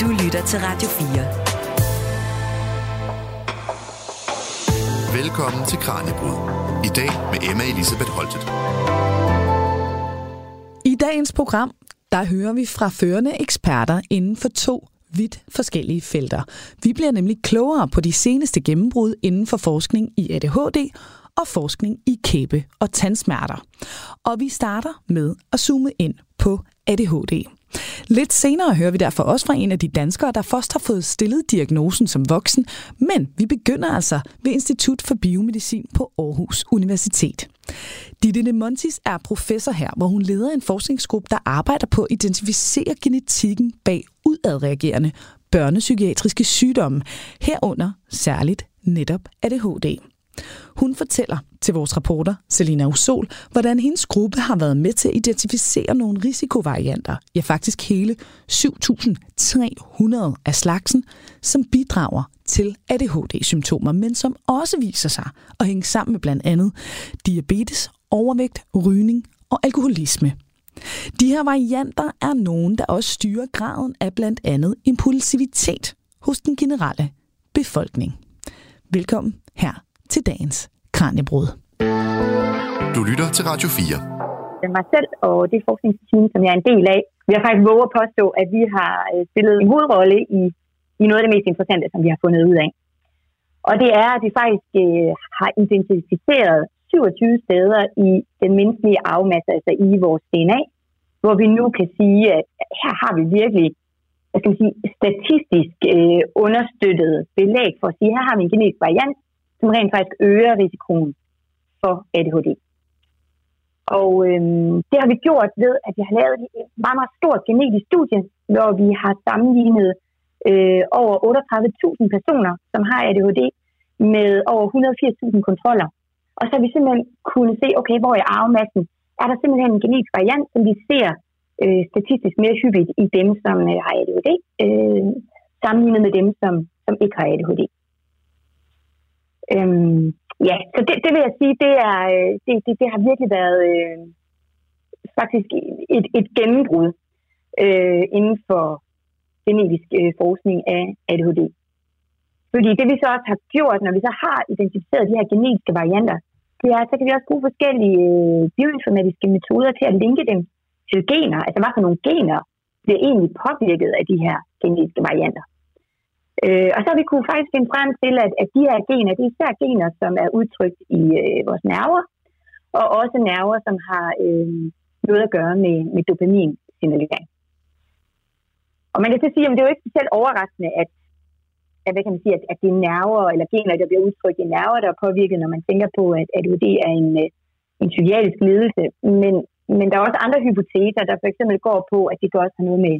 Du lytter til Radio 4. Velkommen til Kranjebrud. I dag med Emma Elisabeth Holtet. I dagens program, der hører vi fra førende eksperter inden for to vidt forskellige felter. Vi bliver nemlig klogere på de seneste gennembrud inden for forskning i ADHD og forskning i kæbe- og tandsmerter. Og vi starter med at zoome ind på ADHD. Lidt senere hører vi derfor også fra en af de danskere, der først har fået stillet diagnosen som voksen, men vi begynder altså ved Institut for Biomedicin på Aarhus Universitet. Ditte de Montis er professor her, hvor hun leder en forskningsgruppe, der arbejder på at identificere genetikken bag udadreagerende børnepsykiatriske sygdomme, herunder særligt netop ADHD. Hun fortæller til vores reporter, Selina Usol, hvordan hendes gruppe har været med til at identificere nogle risikovarianter, ja faktisk hele 7.300 af slagsen, som bidrager til ADHD-symptomer, men som også viser sig at hænge sammen med blandt andet diabetes, overvægt, rygning og alkoholisme. De her varianter er nogen, der også styrer graden af blandt andet impulsivitet hos den generelle befolkning. Velkommen her til dagens Kranjebrud. Du lytter til Radio 4. Mig selv og det forskningsteam, som jeg er en del af, vi har faktisk våget at påstå, at vi har øh, spillet en hovedrolle i, i noget af det mest interessante, som vi har fundet ud af. Og det er, at vi faktisk øh, har identificeret 27 steder i den menneskelige arvemasse, altså i vores DNA, hvor vi nu kan sige, at her har vi virkelig hvad skal man sige, statistisk øh, understøttet belæg for at sige, at her har vi en genetisk variant, som rent faktisk øger risikoen for ADHD. Og øhm, det har vi gjort ved, at vi har lavet et meget, meget stort genetisk studie, hvor vi har sammenlignet øh, over 38.000 personer, som har ADHD, med over 180.000 kontroller. Og så har vi simpelthen kunne se, okay, hvor er arvemassen er der simpelthen en genetisk variant, som vi ser øh, statistisk mere hyppigt i dem, som øh, har ADHD, øh, sammenlignet med dem, som, som ikke har ADHD. Øhm, ja, så det, det vil jeg sige, det, er, øh, det, det, det har virkelig været øh, faktisk et, et gennembrud øh, inden for genetisk øh, forskning af ADHD. Fordi det vi så også har gjort, når vi så har identificeret de her genetiske varianter, det er, så kan vi også bruge forskellige øh, bioinformatiske metoder til at linke dem til gener. Altså hvad for nogle gener bliver egentlig påvirket af de her genetiske varianter. Øh, og så har vi kunne faktisk finde frem til, at, at de her gener, det er især gener, som er udtrykt i øh, vores nerver, og også nerver, som har øh, noget at gøre med, med dopamin-signalering. Og man kan så sige, at det er jo ikke specielt overraskende, at, at, hvad kan man sige, at, at det er nerver eller gener, der bliver udtrykt i nerver, der er påvirket, når man tænker på, at ADHD er en, øh, en psykiatrisk lidelse. Men, men der er også andre hypoteser, der for eksempel går på, at det kan også have noget med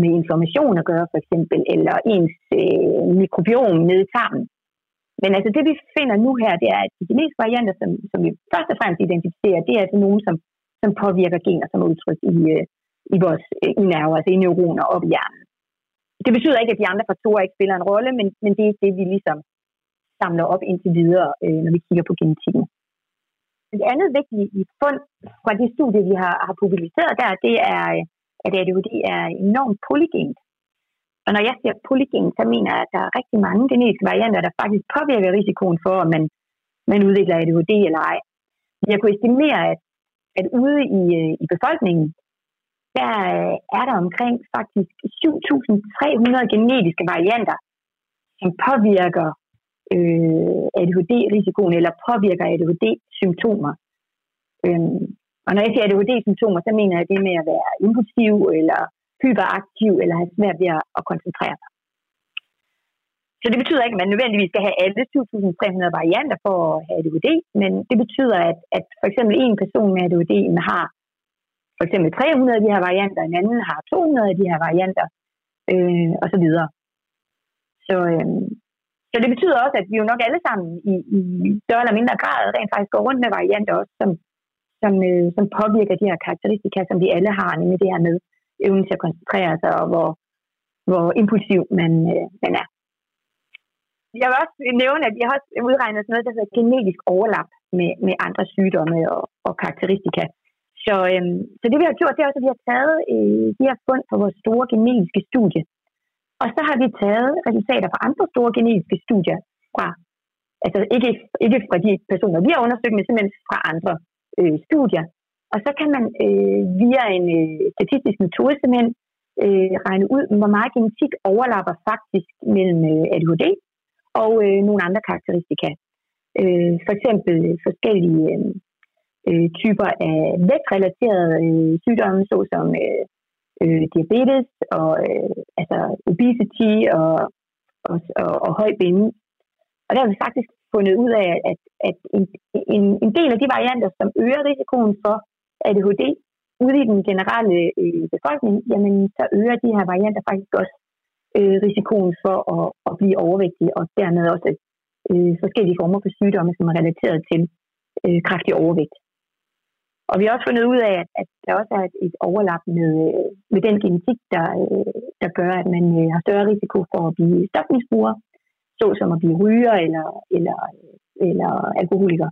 med information at gøre, for eksempel, eller ens øh, mikrobiom nede i tarmen. Men altså det, vi finder nu her, det er, at de genetiske varianter, som, som vi først og fremmest identificerer, det er altså nogle, som, som påvirker gener, som er udtrykt i, øh, i vores øh, i nerver, altså i neuroner op i hjernen. Det betyder ikke, at de andre faktorer ikke spiller en rolle, men, men det er det, vi ligesom samler op indtil videre, øh, når vi kigger på genetikken. Et andet vigtigt fund fra de studier, vi har, har publiceret der, det er, øh, at ADHD er enormt polygent. Og når jeg siger polygen, så mener jeg, at der er rigtig mange genetiske varianter, der faktisk påvirker risikoen for, at man, man udvikler ADHD eller ej. Jeg kunne estimere, at, at ude i, øh, i befolkningen, der øh, er der omkring faktisk 7.300 genetiske varianter, som påvirker øh, ADHD-risikoen eller påvirker ADHD-symptomer. Øhm, og når jeg siger ADHD-symptomer, så mener jeg det med at være impulsiv eller hyperaktiv eller have svært ved at koncentrere sig. Så det betyder ikke, at man nødvendigvis skal have alle 7.300 varianter for at have ADHD, men det betyder, at, at for eksempel en person med ADHD har for eksempel 300 af de her varianter, en anden har 200 af de her varianter, øh, og så videre. Så, øh, så det betyder også, at vi jo nok alle sammen i, i større eller mindre grad rent faktisk går rundt med varianter også, som, som, øh, som påvirker de her karakteristika, som vi alle har, nemlig det her med evnen til at koncentrere sig, og hvor, hvor impulsiv man, øh, man er. Jeg vil også nævne, at jeg har også udregnet sådan noget, der hedder genetisk overlap med, med andre sygdomme og, og karakteristika. Så, øhm, så det vi har gjort, det er også, at vi har taget øh, de her fund fra vores store genetiske studie, Og så har vi taget resultater fra andre store genetiske studier fra, altså ikke, ikke fra de personer, vi har undersøgt, men simpelthen fra andre øh, studier. Og så kan man øh, via en øh, statistisk metode simpelthen øh, regne ud, hvor meget genetik overlapper faktisk mellem øh, ADHD og øh, nogle andre karakteristika. Øh, for eksempel forskellige øh, øh, typer af vægtrelaterede øh, sygdomme, såsom øh, øh, diabetes og øh, altså obesity og, og, og, og høj binde. Og der har vi faktisk fundet ud af, at, at en, en, en del af de varianter, som øger risikoen for ADHD ude i den generelle øh, befolkning, jamen så øger de her varianter faktisk også øh, risikoen for at, at blive overvægtig og dermed også øh, forskellige former for sygdomme, som er relateret til øh, kraftig overvægt. Og vi har også fundet ud af, at, at der også er et, et overlap med, øh, med den genetik, der, øh, der gør, at man øh, har større risiko for at blive stofmisbruger, såsom at blive ryger eller, eller, eller alkoholiker.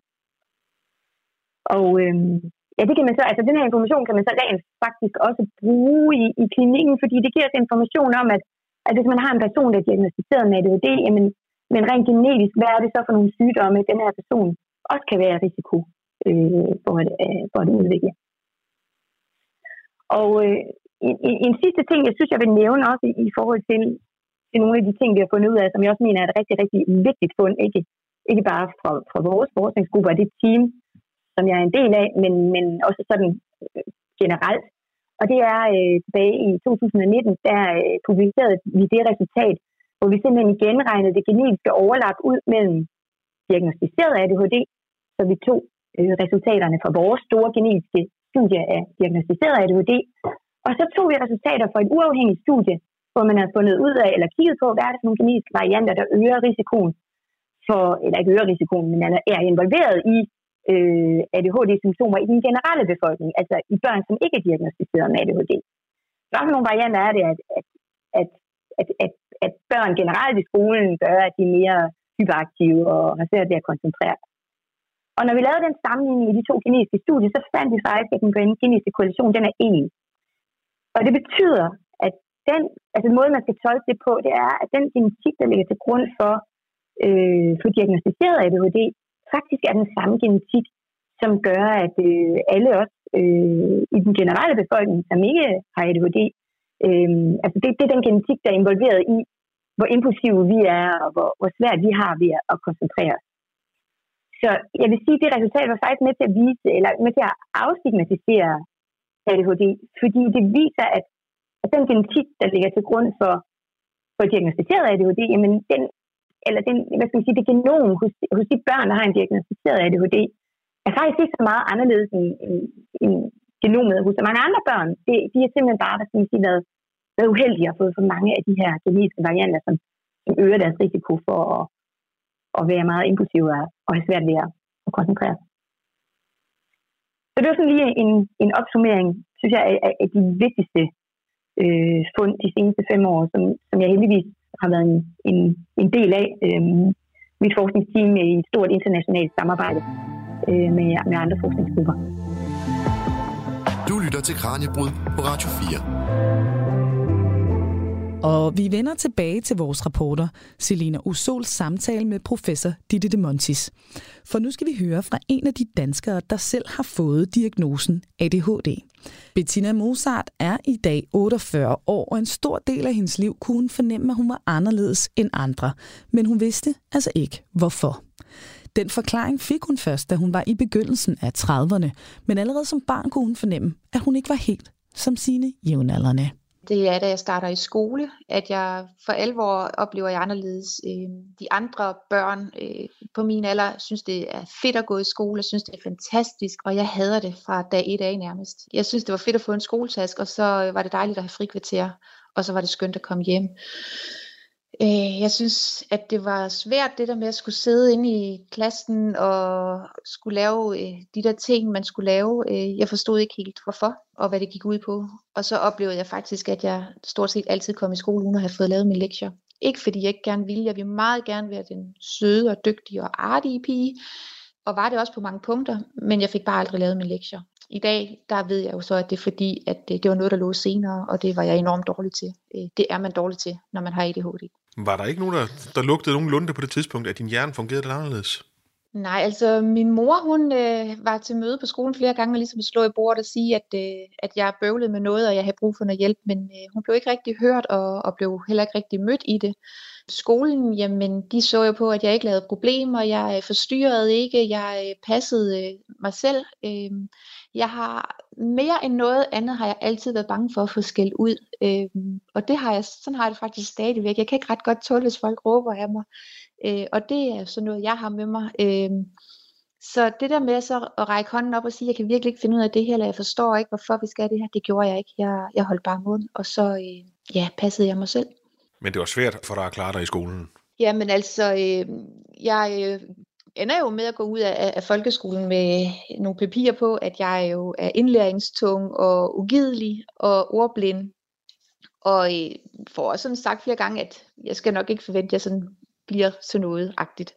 Og øhm, ja, det kan man så, altså den her information kan man så rent faktisk også bruge i, i klinikken, fordi det giver os information om, at, at hvis man har en person, der er diagnostiseret med ADHD, jamen, men rent genetisk, hvad er det så for nogle sygdomme, den her person også kan være risiko øh, for, at, øh, for at udvikle. Og øh, en, en sidste ting, jeg synes, jeg vil nævne også i, i forhold til, til nogle af de ting, vi har fundet ud af, som jeg også mener er et rigtig, rigtig vigtigt fund, ikke, ikke bare fra, fra vores forskningsgruppe og det team, som jeg er en del af, men, men også sådan øh, generelt. Og det er øh, tilbage i 2019, der øh, publicerede vi det resultat, hvor vi simpelthen igen regnede det genetiske overlap ud mellem diagnostiseret ADHD, så vi tog øh, resultaterne fra vores store genetiske studie af diagnostiseret ADHD, og så tog vi resultater fra et uafhængigt studie, hvor man har fundet ud af, eller kigget på, hvad er det for nogle genetiske varianter, der øger risikoen for, eller ikke øger risikoen, men er involveret i øh, ADHD-symptomer i den generelle befolkning, altså i børn, som ikke er diagnostiseret med ADHD. Hvad for nogle varianter er det, at, at, at, at, at, at børn generelt i skolen gør, at de er mere hyperaktive og har svært ved at koncentrere sig. Og når vi lavede den sammenligning i de to genetiske studier, så fandt vi faktisk, at den genetiske koalition den er en. Og det betyder, den, altså måde, man skal tolke det på, det er, at den genetik, der ligger til grund for, øh, for diagnostiseret ADHD, faktisk er den samme genetik, som gør, at øh, alle os øh, i den generelle befolkning, som ikke har ADHD, øh, altså det, det er den genetik, der er involveret i, hvor impulsive vi er, og hvor, hvor svært vi har ved at koncentrere os. Så jeg vil sige, at det resultat var faktisk med til at vise, eller med til at afstigmatisere ADHD, fordi det viser, at, og den genetik, der ligger til grund for, for diagnostiseret ADHD, jamen den, eller den, hvad skal man sige, det genom hos, hos de børn, der har en diagnostiseret ADHD, er faktisk ikke så meget anderledes end, end, end genomet hos så mange andre børn. Det, de er simpelthen bare, hvad skal man sige, været, været uheldige og fået for mange af de her genetiske varianter, som, som øger deres risiko for at, at være meget impulsive og have svært ved at, at koncentrere sig. Så det var sådan lige en, en opsummering, synes jeg, af, af de vigtigste øh, fund de seneste fem år, som, som jeg heldigvis har været en, en, en del af. Øh, mit forskningsteam i et stort internationalt samarbejde øh, med, med andre forskningsgrupper. Du lytter til Kranjebrud på Radio 4. Og vi vender tilbage til vores rapporter, Selina Usols samtale med professor Ditte de Montis. For nu skal vi høre fra en af de danskere, der selv har fået diagnosen ADHD. Bettina Mozart er i dag 48 år, og en stor del af hendes liv kunne hun fornemme, at hun var anderledes end andre. Men hun vidste altså ikke, hvorfor. Den forklaring fik hun først, da hun var i begyndelsen af 30'erne, men allerede som barn kunne hun fornemme, at hun ikke var helt som sine jævnaldrende. Det er, da jeg starter i skole, at jeg for alvor oplever jeg anderledes. Øh, de andre børn øh, på min alder synes, det er fedt at gå i skole, og synes, det er fantastisk, og jeg hader det fra dag et af nærmest. Jeg synes, det var fedt at få en skoletask, og så øh, var det dejligt at have frikvarter, og så var det skønt at komme hjem. Øh, jeg synes, at det var svært det der med at skulle sidde inde i klassen og skulle lave øh, de der ting, man skulle lave. Øh, jeg forstod ikke helt hvorfor og hvad det gik ud på. Og så oplevede jeg faktisk, at jeg stort set altid kom i skole uden at have fået lavet mine lektier. Ikke fordi jeg ikke gerne ville, jeg ville meget gerne være den søde og dygtige og artige pige, og var det også på mange punkter, men jeg fik bare aldrig lavet mine lektier i dag, der ved jeg jo så, at det er fordi, at det, det var noget, der lå senere, og det var jeg enormt dårlig til. Øh, det er man dårlig til, når man har ADHD. Var der ikke nogen, der, der lugtede nogen lunde på det tidspunkt, at din hjerne fungerede lidt anderledes? Nej, altså min mor, hun øh, var til møde på skolen flere gange og ligesom slå i bordet og sige, at, øh, at jeg bøvlede med noget, og jeg havde brug for noget hjælp, men øh, hun blev ikke rigtig hørt og, og blev heller ikke rigtig mødt i det. Skolen, jamen de så jo på, at jeg ikke lavede problemer, jeg øh, forstyrrede ikke, jeg øh, passede øh, mig selv. Øhm, jeg har mere end noget andet har jeg altid været bange for at få skæld ud. Øhm, og det har jeg, sådan har jeg det faktisk stadigvæk. Jeg kan ikke ret godt tåle, hvis folk råber af mig. Og det er sådan noget, jeg har med mig. Øhm. Så det der med så at række hånden op og sige, jeg kan virkelig ikke finde ud af det her, eller jeg forstår ikke, hvorfor vi skal det her, det gjorde jeg ikke. Jeg, jeg holdt bare munden, og så øh, ja, passede jeg mig selv. Men det var svært for dig at klare dig i skolen? Jamen altså, øh, jeg øh, ender jo med at gå ud af, af folkeskolen med nogle papirer på, at jeg jo er indlæringstung og ugidelig og ordblind. Og øh, får også sådan sagt flere gange, at jeg skal nok ikke forvente, at jeg sådan bliver til noget-agtigt.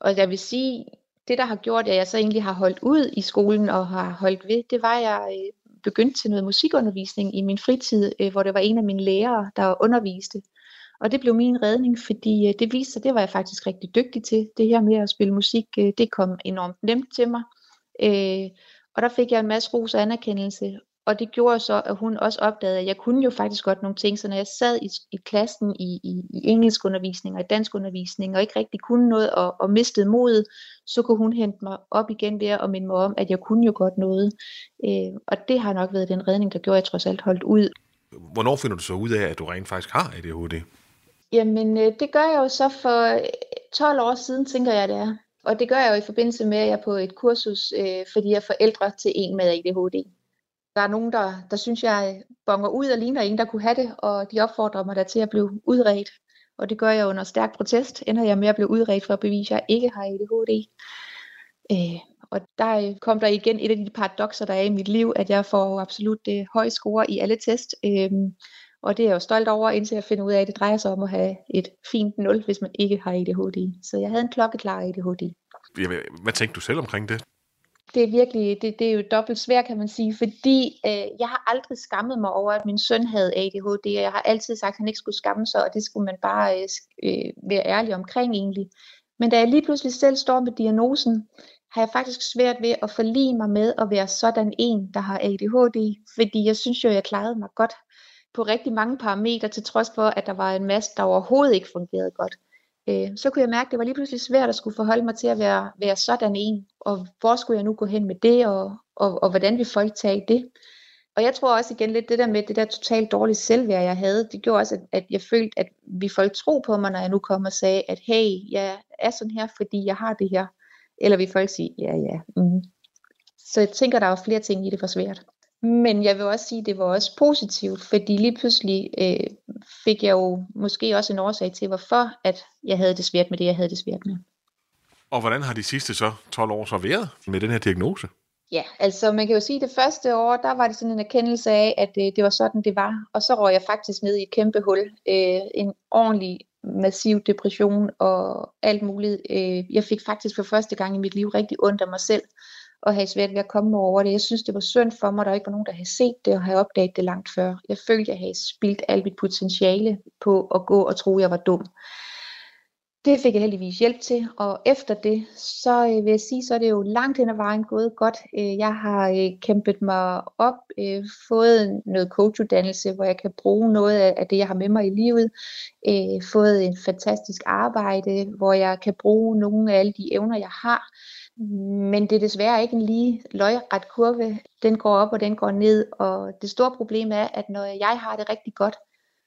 Og jeg vil sige, det der har gjort, at jeg så egentlig har holdt ud i skolen og har holdt ved, det var, at jeg øh, begyndte til noget musikundervisning i min fritid, øh, hvor det var en af mine lærere, der underviste. Og det blev min redning, fordi øh, det viste sig, det var jeg faktisk rigtig dygtig til. Det her med at spille musik, øh, det kom enormt nemt til mig. Øh, og der fik jeg en masse ros og anerkendelse. Og det gjorde så, at hun også opdagede, at jeg kunne jo faktisk godt nogle ting. Så når jeg sad i, i klassen i, i, i engelskundervisning og i danskundervisning, og ikke rigtig kunne noget og, og mistede modet, så kunne hun hente mig op igen ved at minde mig om, at jeg kunne jo godt noget. Øh, og det har nok været den redning, der gjorde, at jeg trods alt holdt ud. Hvornår finder du så ud af, at du rent faktisk har ADHD? Jamen, øh, det gør jeg jo så for øh, 12 år siden, tænker jeg, det er. Og det gør jeg jo i forbindelse med, at jeg er på et kursus, øh, fordi jeg er forældre til en med ADHD. Der er nogen, der, der synes, jeg øh, bonger ud og ligner en, der kunne have det, og de opfordrer mig der til at blive udredt. Og det gør jeg under stærk protest, ender jeg med at blive udredt for at bevise, at jeg ikke har ADHD. Øh, og der kom der igen et af de paradoxer, der er i mit liv, at jeg får absolut det øh, høje score i alle test. Øh, og det er jeg jo stolt over, indtil jeg finder ud af, at det drejer sig om at have et fint 0, hvis man ikke har ADHD. Så jeg havde en klokkeklar ADHD. Hvad tænkte du selv omkring det? det er virkelig, det, det er jo dobbelt svært, kan man sige, fordi øh, jeg har aldrig skammet mig over, at min søn havde ADHD, og jeg har altid sagt, at han ikke skulle skamme sig, og det skulle man bare øh, øh, være ærlig omkring egentlig. Men da jeg lige pludselig selv står med diagnosen, har jeg faktisk svært ved at forlige mig med at være sådan en, der har ADHD, fordi jeg synes jo, jeg klarede mig godt på rigtig mange parametre, til trods for, at der var en masse, der overhovedet ikke fungerede godt øh, så kunne jeg mærke, at det var lige pludselig svært at skulle forholde mig til at være, være sådan en, og hvor skulle jeg nu gå hen med det, og, og, og hvordan vil folk tage det. Og jeg tror også igen lidt det der med det der totalt dårlige selvværd, jeg havde, det gjorde også, at, at jeg følte, at vi folk tro på mig, når jeg nu kom og sagde, at hey, jeg er sådan her, fordi jeg har det her. Eller vi folk sige, ja, ja. Mm. Så jeg tænker, der var flere ting i det for svært. Men jeg vil også sige, at det var også positivt, fordi lige pludselig øh, fik jeg jo måske også en årsag til, hvorfor at jeg havde det svært med det, jeg havde det svært med. Og hvordan har de sidste så 12 år så været med den her diagnose? Ja, altså man kan jo sige, at det første år, der var det sådan en erkendelse af, at øh, det var sådan, det var. Og så røg jeg faktisk ned i et kæmpe hul. Øh, en ordentlig massiv depression og alt muligt. Øh, jeg fik faktisk for første gang i mit liv rigtig ondt af mig selv og havde svært ved at komme over det. Jeg synes, det var synd for mig, at der ikke var nogen, der havde set det og havde opdaget det langt før. Jeg følte, jeg havde spildt alt mit potentiale på at gå og tro, jeg var dum. Det fik jeg heldigvis hjælp til, og efter det, så øh, vil jeg sige, så er det jo langt hen ad vejen gået godt. Øh, jeg har øh, kæmpet mig op, øh, fået noget coachuddannelse, hvor jeg kan bruge noget af det, jeg har med mig i livet, øh, fået en fantastisk arbejde, hvor jeg kan bruge nogle af alle de evner, jeg har, men det er desværre ikke en lige løjret kurve. Den går op, og den går ned. Og det store problem er, at når jeg har det rigtig godt,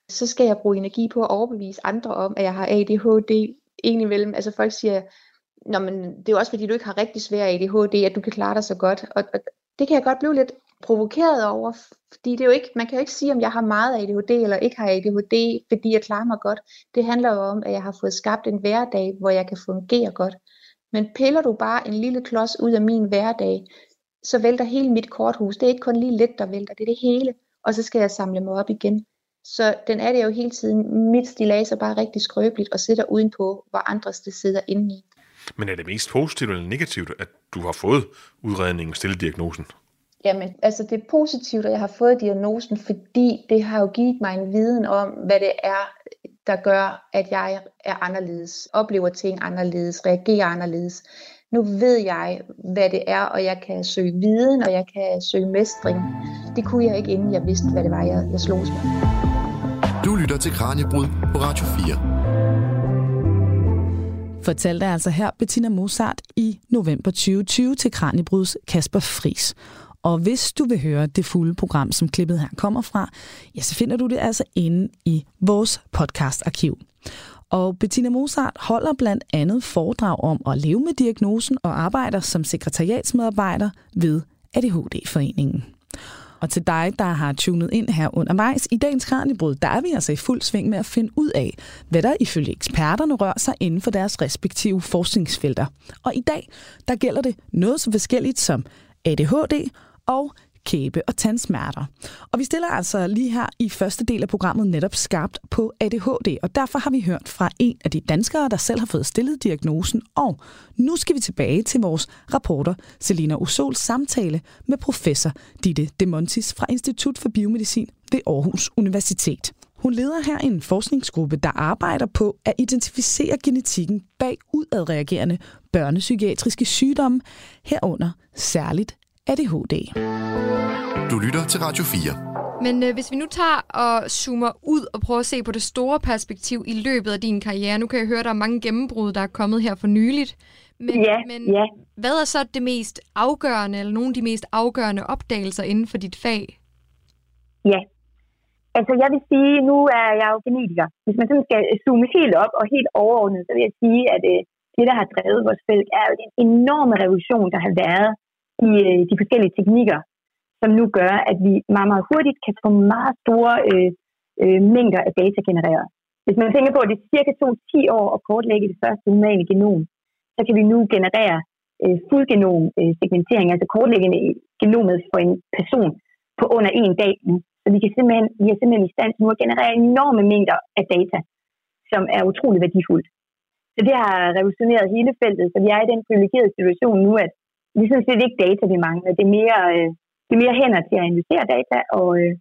så skal jeg bruge energi på at overbevise andre om, at jeg har ADHD Egentlig vel, Altså folk siger, Nå, men det er jo også fordi, du ikke har rigtig svær ADHD, at du kan klare dig så godt. Og, og det kan jeg godt blive lidt provokeret over, fordi det er jo ikke, man kan jo ikke sige, om jeg har meget ADHD eller ikke har ADHD, fordi jeg klarer mig godt. Det handler jo om, at jeg har fået skabt en hverdag, hvor jeg kan fungere godt. Men piller du bare en lille klods ud af min hverdag, så vælter hele mit korthus. Det er ikke kun lige lidt, der vælter, det er det hele. Og så skal jeg samle mig op igen. Så den er det jo hele tiden. Mit stilas er bare rigtig skrøbeligt og sidder udenpå, hvor andres det sidder inde i. Men er det mest positivt eller negativt, at du har fået udredningen og stillet diagnosen? Jamen, altså det er positivt, at jeg har fået diagnosen, fordi det har jo givet mig en viden om, hvad det er, der gør, at jeg er anderledes, oplever ting anderledes, reagerer anderledes. Nu ved jeg, hvad det er, og jeg kan søge viden, og jeg kan søge mestring. Det kunne jeg ikke, inden jeg vidste, hvad det var, jeg, jeg slogs med. Du lytter til Kranjebrud på Radio 4. Fortalte altså her Bettina Mozart i november 2020 til Kranjebruds Kasper Fris. Og hvis du vil høre det fulde program, som klippet her kommer fra, ja, så finder du det altså inde i vores podcastarkiv. Og Bettina Mozart holder blandt andet foredrag om at leve med diagnosen og arbejder som sekretariatsmedarbejder ved ADHD-foreningen. Og til dig, der har tunet ind her undervejs i dagens Kranjebrud, der er vi altså i fuld sving med at finde ud af, hvad der ifølge eksperterne rører sig inden for deres respektive forskningsfelter. Og i dag, der gælder det noget så forskelligt som ADHD og kæbe- og tandsmerter. Og vi stiller altså lige her i første del af programmet netop skarpt på ADHD, og derfor har vi hørt fra en af de danskere, der selv har fået stillet diagnosen, og nu skal vi tilbage til vores rapporter Selina Usols samtale med professor Ditte Demontis fra Institut for Biomedicin ved Aarhus Universitet. Hun leder her en forskningsgruppe, der arbejder på at identificere genetikken bag udadreagerende børnepsykiatriske sygdomme, herunder særligt ADHD. Du lytter til Radio 4. Men øh, hvis vi nu tager og zoomer ud og prøver at se på det store perspektiv i løbet af din karriere. Nu kan jeg høre, at der er mange gennembrud, der er kommet her for nyligt. Men, ja, men ja. hvad er så det mest afgørende, eller nogle af de mest afgørende opdagelser inden for dit fag? Ja, altså jeg vil sige, nu er jeg jo genetiker. Hvis man sådan skal zoome helt op og helt overordnet, så vil jeg sige, at øh, det, der har drevet vores felt, er jo den enorme revolution, der har været i øh, de forskellige teknikker, som nu gør, at vi meget, meget hurtigt kan få meget store øh, øh, mængder af data genereret. Hvis man tænker på, at det cirka tog 10 år at kortlægge det første humane genom, så kan vi nu generere øh, fuldgenom øh, segmentering, altså kortlægge genomet for en person på under en dag nu. Så vi, kan simpelthen, vi er simpelthen i stand til nu at generere enorme mængder af data, som er utrolig værdifuldt. Så det har revolutioneret hele feltet, så vi er i den privilegerede situation nu, at vi synes, det er ikke data, vi mangler. Det er mere, øh, det er mere hænder til at analysere data, og, øh,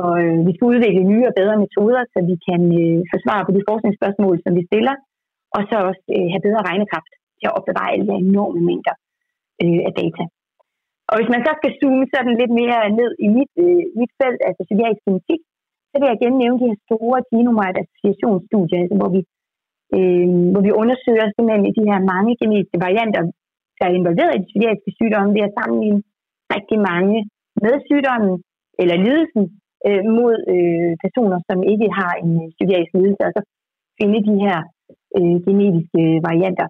og øh, vi skal udvikle nye og bedre metoder, så vi kan øh, forsvare på de forskningsspørgsmål, som vi stiller, og så også øh, have bedre regnekraft til at opbevare alle de enorme mængder øh, af data. Og hvis man så skal zoome sådan lidt mere ned i mit, øh, mit felt, altså psykiatrisk genetik, så vil jeg igen nævne de her store genomite associationsstudier, altså hvor vi, øh, hvor vi undersøger simpelthen de her mange genetiske varianter, der er involveret i de psykiatriske sygdomme, ved at sammenligne rigtig mange med sygdommen eller lidelsen øh, mod øh, personer, som ikke har en øh, psykiatrisk lidelse, og så finde de her øh, genetiske øh, varianter.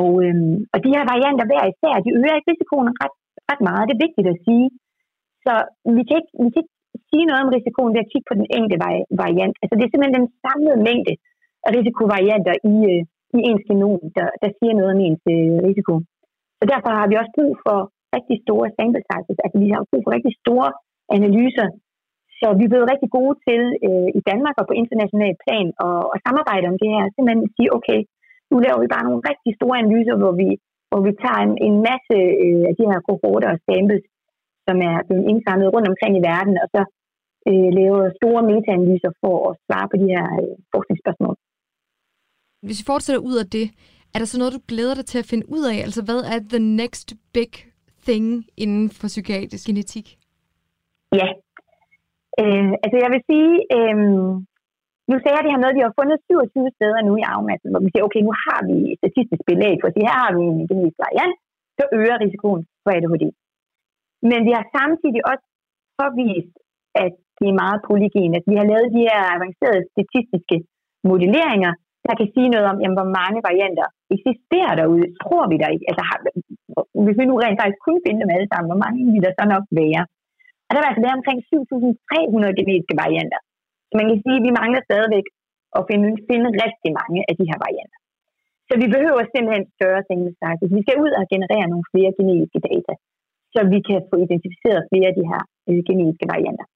Og, øh, og de her varianter hver især, de øger ikke risikoen ret, ret meget. Det er vigtigt at sige. Så vi kan ikke, vi kan ikke sige noget om risikoen ved at kigge på den enkelte variant. Altså det er simpelthen den samlede mængde af risikovarianter i, øh, i ens genom, der, der siger noget om ens øh, risiko. Så derfor har vi også brug for rigtig store sample sizes. Altså vi har brug for rigtig store analyser. Så vi er blevet rigtig gode til øh, i Danmark og på international plan at, at samarbejde om det her. Simpelthen sige, okay, nu laver vi bare nogle rigtig store analyser, hvor vi, hvor vi tager en, en masse øh, af de her kohorter og samples, som er blevet indsamlet rundt omkring i verden, og så øh, laver store metaanalyser for at svare på de her øh, forskningsspørgsmål. Hvis vi fortsætter ud af det, er der så noget, du glæder dig til at finde ud af? Altså, hvad er the next big thing inden for psykiatrisk genetik? Ja. Øh, altså, jeg vil sige, øh, nu sagde jeg det her med, at vi har fundet 27 steder nu i afmassen, hvor vi siger, okay, nu har vi statistisk belæg for at sige, her har vi en genetisk variant, så øger risikoen for ADHD. Men vi har samtidig også påvist, at det er meget polygen. At vi har lavet de her avancerede statistiske modelleringer, der kan sige noget om, jamen, hvor mange varianter eksisterer derude. Tror vi der ikke? Altså, har, hvis vi nu rent faktisk kunne finde dem alle sammen, hvor mange vil der så nok være? Og der vil altså være omkring 7.300 genetiske varianter. Så man kan sige, at vi mangler stadigvæk at finde, finde rigtig mange af de her varianter. Så vi behøver simpelthen større ting med sagt. Vi skal ud og generere nogle flere genetiske data, så vi kan få identificeret flere af de her øh, genetiske varianter.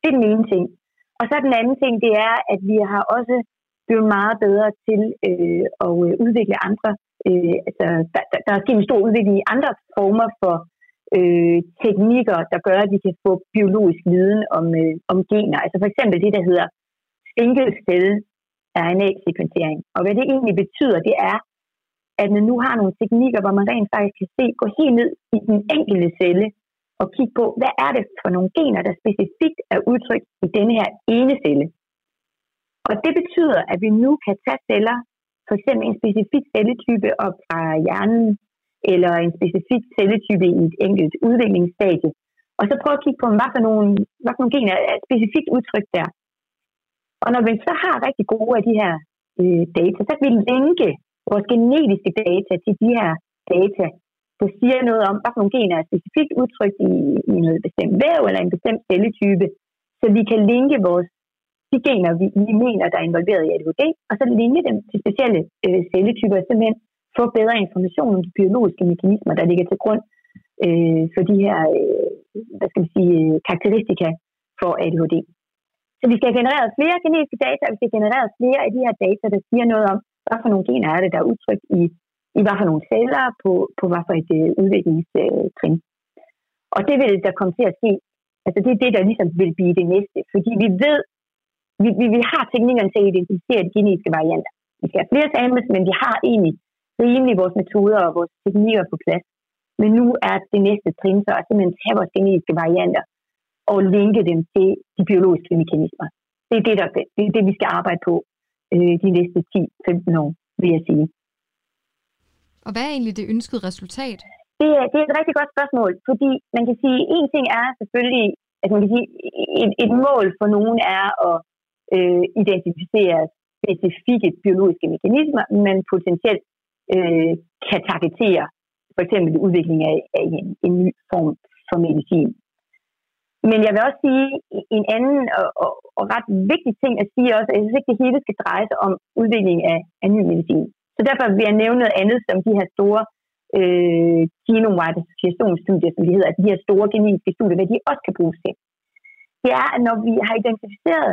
Det er den ene ting. Og så den anden ting, det er, at vi har også blevet meget bedre til øh, at øh, udvikle andre. Øh, altså, der, der, der er sket en stor udvikling i andre former for øh, teknikker, der gør, at vi kan få biologisk viden om, øh, om gener. Altså for eksempel det, der hedder single cell RNA-sekventering. Og hvad det egentlig betyder, det er, at man nu har nogle teknikker, hvor man rent faktisk kan se, gå helt ned i den enkelte celle og kigge på, hvad er det for nogle gener, der specifikt er udtrykt i denne her ene celle. Og det betyder, at vi nu kan tage celler, for eksempel en specifik celletype op fra hjernen, eller en specifik celletype i et enkelt udviklingsstadie, og så prøve at kigge på, hvad for nogle, hvad for nogle gener er specifikt udtrykt der. Og når vi så har rigtig gode af de her øh, data, så kan vi linke vores genetiske data til de her data, der siger noget om, hvad for nogle gener er specifikt udtrykt i, i noget bestemt væv eller en bestemt celletype, så vi kan linke vores de gener, vi, vi mener, der er involveret i ADHD, og så linje dem til specielle øh, celletyper, og simpelthen få bedre information om de biologiske mekanismer, der ligger til grund øh, for de her øh, hvad skal vi sige, øh, karakteristika for ADHD. Så vi skal have genereret flere genetiske data, og vi skal have genereret flere af de her data, der siger noget om, hvad for nogle gener er det, der er udtrykt i, i hvad for nogle celler på, på hvad for et øh, udviklingstrin. Og det vil der komme til at ske. Altså det er det, der ligesom vil blive det næste. Fordi vi ved, vi, vi, vi har teknikkerne til at identificere de genetiske varianter. Vi skal have flere samples, men vi har egentlig rimelig vores metoder og vores teknikker på plads. Men nu er det næste trin så at simpelthen tage vores genetiske varianter og linke dem til de biologiske mekanismer. Det er det, der, det, er det vi skal arbejde på øh, de næste 10-15 år, vil jeg sige. Og hvad er egentlig det ønskede resultat? Det er, det er et rigtig godt spørgsmål, fordi man kan sige, en ting er selvfølgelig, altså man kan sige, et, et mål for nogen er at øh, identificere specifikke biologiske mekanismer, men potentielt øh, kan targetere for eksempel udvikling af, af en, en ny form for medicin. Men jeg vil også sige en anden og, og, og ret vigtig ting at sige også, at jeg synes ikke, det hele skal dreje sig om udvikling af, af ny medicin. Så derfor vil jeg nævne noget andet, som de her store øh, genomwide-associationsstudier, som de hedder, de her store genetiske studier, hvad de også kan bruges til. Det er, at når vi har identificeret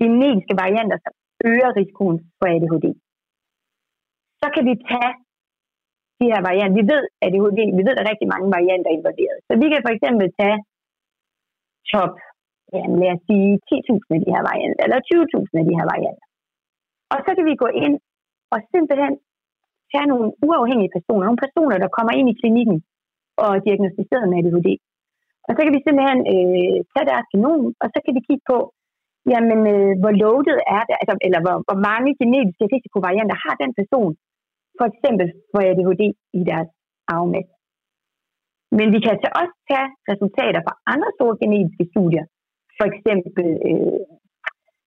genetiske varianter, som øger risikoen for ADHD, så kan vi tage de her varianter. Vi ved, at ADHD, vi ved, at der er rigtig mange varianter involveret. Så vi kan for eksempel tage top, jamen lad os sige 10.000 af de her varianter, eller 20.000 af de her varianter. Og så kan vi gå ind og simpelthen tage nogle uafhængige personer, nogle personer, der kommer ind i klinikken og er diagnostiseret med ADHD. Og så kan vi simpelthen øh, tage deres genom, og så kan vi kigge på, jamen, øh, hvor loaded er det, altså, eller hvor, hvor mange genetiske risikovarianter har den person, for eksempel for ADHD i deres arvemasse. Men vi kan så også tage resultater fra andre store genetiske studier, for eksempel øh,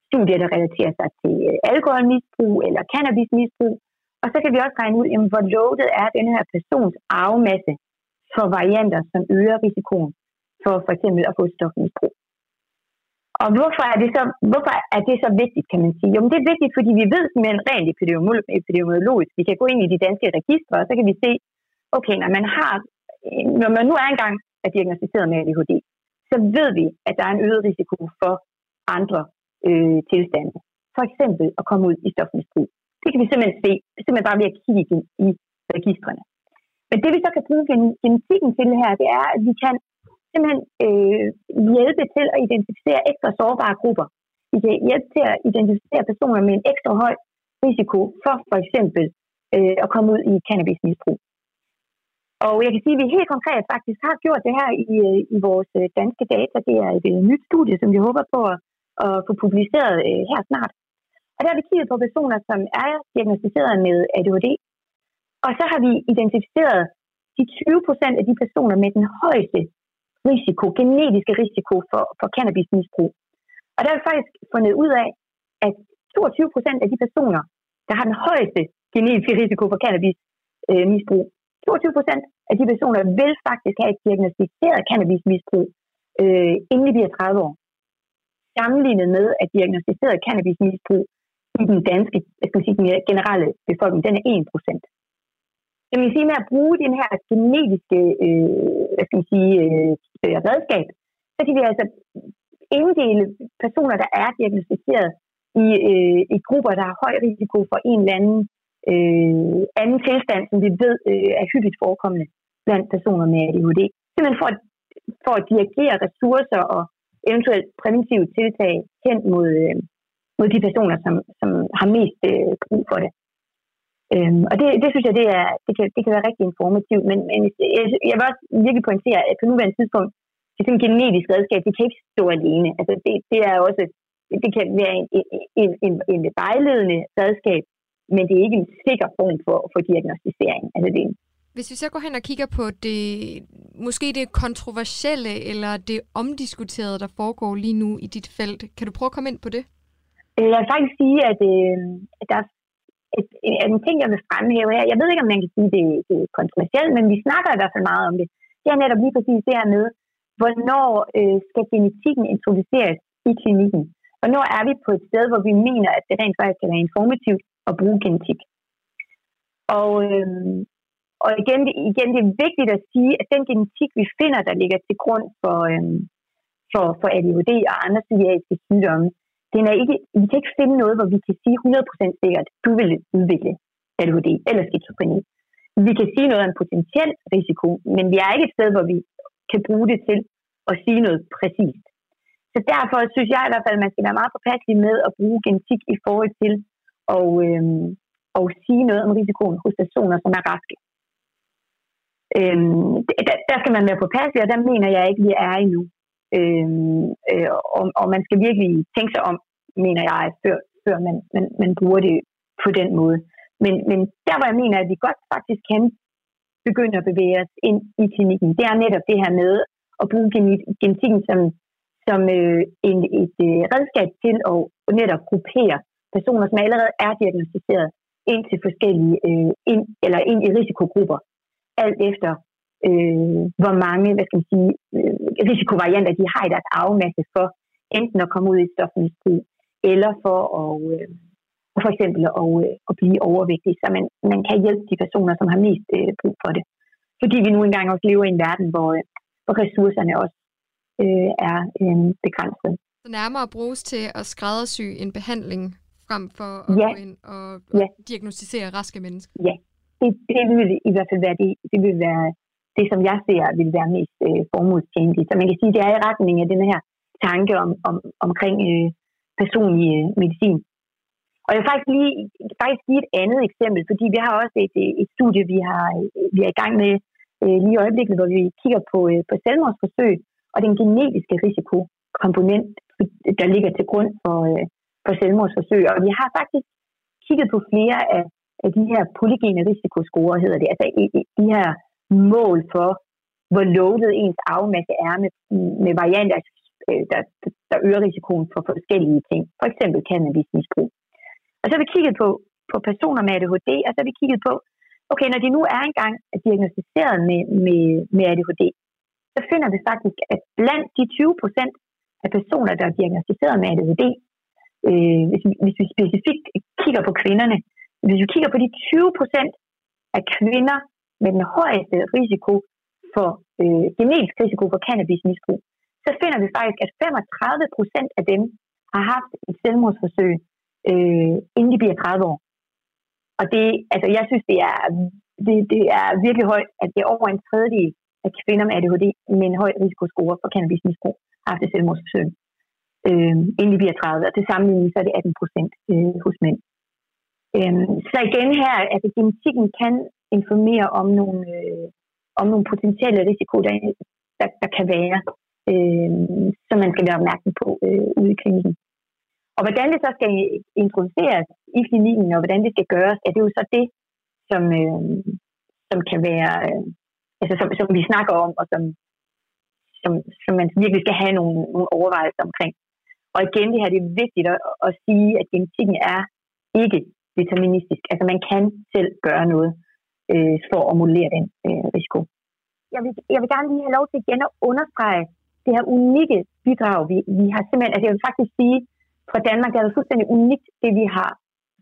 studier, der relaterer sig til øh, alkoholmisbrug eller cannabismisbrug, og så kan vi også regne ud, jamen, hvor loaded er den her persons arvemasse for varianter, som øger risikoen for for eksempel at få stofmisbrug. Og hvorfor er, det så, hvorfor er det så vigtigt, kan man sige? Jo, men det er vigtigt, fordi vi ved simpelthen rent epidemiologisk, vi kan gå ind i de danske registre, og så kan vi se, okay, når man har, når man nu er engang er diagnostiseret med ADHD, så ved vi, at der er en øget risiko for andre øh, tilstande. For eksempel at komme ud i stofmisbrug. Det kan vi simpelthen se, simpelthen bare ved at kigge i registrene. Men det vi så kan bruge genetikken til her, det er, at vi kan simpelthen øh, hjælpe til at identificere ekstra sårbare grupper. Vi kan hjælpe til at identificere personer med en ekstra høj risiko for for eksempel øh, at komme ud i cannabismisbrug. Og jeg kan sige, at vi helt konkret faktisk har gjort det her i, øh, i vores øh, danske data. Det er et, et nyt studie, som vi håber på at, at få publiceret øh, her snart. Og der har vi kigget på personer, som er diagnostiseret med ADHD. Og så har vi identificeret de 20 procent af de personer med den højeste risiko, genetiske risiko for, for cannabismisbrug. Og der er faktisk fundet ud af, at 22 procent af de personer, der har den højeste genetiske risiko for cannabismisbrug, øh, 22 procent af de personer vil faktisk have et diagnostiseret cannabismisbrug, øh, inden de bliver 30 år. Sammenlignet med at diagnostiseret cannabismisbrug i den danske, jeg skal sige, den generelle befolkning, den er 1 procent. Så man sige, med at bruge den her genetiske øh, hvad skal man sige, øh, Øh, redskab, så kan vi altså inddele personer, der er diagnostiseret i, øh, i grupper, der har høj risiko for en eller anden øh, anden tilstand, som vi ved øh, er hyppigt forekommende blandt personer med ADHD. Simpelthen for at, for at dirigere ressourcer og eventuelt præventive tiltag hen mod, øh, mod de personer, som, som har mest øh, brug for det. Øhm, og det, det synes jeg, det, er, det, kan, det kan være rigtig informativt, men, men jeg, jeg vil også virkelig pointere, at på nuværende tidspunkt, det er sådan en genetisk redskab, det kan ikke stå alene. Altså det, det er også, det kan være en, en, en, en vejledende redskab, men det er ikke en sikker form for, for diagnostisering. Altså det, hvis vi så går hen og kigger på det, måske det kontroversielle eller det omdiskuterede, der foregår lige nu i dit felt, kan du prøve at komme ind på det? Jeg vil faktisk sige, at, øh, der er et, en, en ting, jeg vil fremhæve her. Jeg ved ikke, om man kan sige, det, det er kontroversielt, men vi snakker i hvert fald meget om det. Det er netop lige præcis det her med, hvornår øh, skal genetikken introduceres i klinikken? Hvornår er vi på et sted, hvor vi mener, at det rent faktisk kan være informativt at bruge genetik? Og, øh, og igen, igen, det er vigtigt at sige, at den genetik, vi finder, der ligger til grund for, øh, for, for ADHD og andre psykiatriske sygdomme, den er ikke, vi kan ikke finde noget, hvor vi kan sige 100% sikkert, du vil udvikle ADHD eller skizofreni. Vi kan sige noget om en potentiel risiko, men vi er ikke et sted, hvor vi kan bruge det til at sige noget præcist. Så derfor synes jeg i hvert fald, at man skal være meget påpasselig med at bruge genetik i forhold til at, øhm, at sige noget om risikoen hos personer, som er raske. Øhm, der, der skal man være påpasselig, og der mener jeg ikke, vi er endnu. Øhm, øh, og, og man skal virkelig tænke sig om, mener jeg, før, før man, man, man bruger det på den måde. Men, men der, hvor jeg mener, at vi godt faktisk kan begynde at bevæge os ind i klinikken, det er netop det her med at bruge genetikken som, som øh, en, et øh, redskab til at netop gruppere personer, som allerede er diagnostiseret, ind til forskellige, øh, ind, eller ind i risikogrupper, alt efter øh, hvor mange hvad skal man sige, øh, risikovarianter de har i deres arvemasse for enten at komme ud i stofmisbrug, eller for at, øh, for eksempel at, øh, at blive overvægtig, så man, man kan hjælpe de personer, som har mest øh, brug for det. Fordi vi nu engang også lever i en verden, hvor, øh, hvor ressourcerne også øh, er øh, begrænset. Så nærmere bruges til at skræddersy en behandling frem for at ja. gå ind og, og ja. diagnostisere raske mennesker? Ja, det, det vil i hvert fald være det, det vil være det, som jeg ser, vil være mest øh, formålstjenligt. Så man kan sige, det er i retning af den her tanke om, om, omkring øh, personlig øh, medicin. Og jeg vil faktisk lige faktisk give et andet eksempel, fordi vi har også et, øh, et studie, vi har, øh, vi er i gang med øh, lige i øjeblikket, hvor vi kigger på, øh, på selvmordsforsøg og den genetiske risikokomponent, der ligger til grund for, øh, for selvmordsforsøg. Og vi har faktisk kigget på flere af, af de her polygene risikoscore, hedder det, altså de her mål for, hvor loaded ens arvemasse er med, med varianter, altså, øh, der, der øger risikoen for forskellige ting, for eksempel cannabismisbrug. Og så har vi kigget på, på personer med ADHD, og så har vi kigget på, okay, når de nu er engang diagnostiseret med, med, med ADHD, så finder vi faktisk, at blandt de 20 procent af personer, der er diagnostiseret med ADHD, øh, hvis, vi, hvis vi specifikt kigger på kvinderne, hvis vi kigger på de 20 procent af kvinder med den højeste risiko for øh, genetisk risiko for cannabismisbrug, så finder vi faktisk, at 35 procent af dem har haft et selvmordsforsøg, øh, inden de bliver 30 år. Og det, altså jeg synes, det er, det, det er virkelig højt, at det er over en tredjedel af kvinder med ADHD med en høj risikoscore for cannabismisbrug har haft et selvmordsforsøg, øh, inden de bliver 30. Og til sammenligning så er det 18 procent øh, hos mænd. Øh, så igen her, at altså, genetikken kan informere om nogle, øh, om nogle potentielle risiko, der, der, der kan være øh, som man skal være opmærksom på øh, ude i klinikken. Og hvordan det så skal introduceres i klinikken, og hvordan det skal gøres, er det jo så det, som, øh, som kan være, øh, altså som, som vi snakker om, og som, som, som man virkelig skal have nogle, nogle overvejelser omkring. Og igen, det her det er vigtigt at, at sige, at genetikken er ikke deterministisk. Altså man kan selv gøre noget øh, for at modellere den øh, risiko. Jeg vil, jeg vil gerne lige have lov til igen at understrege, det her unikke bidrag, vi, vi har simpelthen, altså jeg vil faktisk sige, fra Danmark, det er altså fuldstændig unikt, det vi har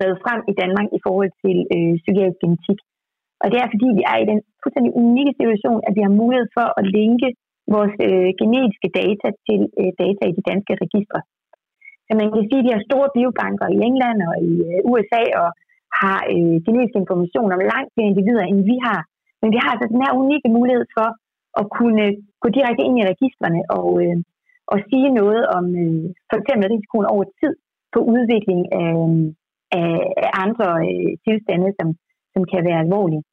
været frem i Danmark i forhold til øh, psykiatrisk genetik. Og det er fordi, vi er i den fuldstændig unikke situation, at vi har mulighed for at linke vores øh, genetiske data til øh, data i de danske registre. Så man kan sige, at de har store biobanker i England og i øh, USA og har øh, genetisk information om langt flere individer, end vi har. Men vi har altså den her unikke mulighed for at kunne gå direkte ind i registrene og, øh, og sige noget om øh, for eksempel risikoen over tid på udvikling af, af, af andre øh, tilstande, som, som kan være alvorlige.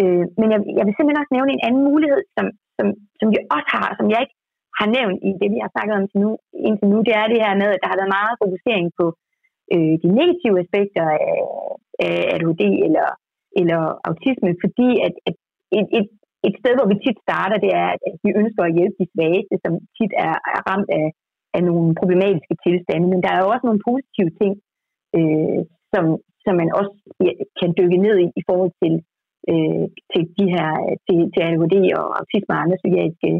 Øh, men jeg, jeg vil simpelthen også nævne en anden mulighed, som, som, som vi også har, som jeg ikke har nævnt i det, vi har snakket om til nu, indtil nu, det er det her med, at der har været meget fokusering på øh, de negative aspekter af, Øh, af ADHD eller, eller autisme, fordi at, at et, et, et sted, hvor vi tit starter, det er, at vi ønsker at hjælpe de svageste, som tit er, er ramt af, af nogle problematiske tilstande. Men der er jo også nogle positive ting, øh, som, som man også kan dykke ned i i forhold til, øh, til de her til, til ADHD og autisme og andre psykiatriske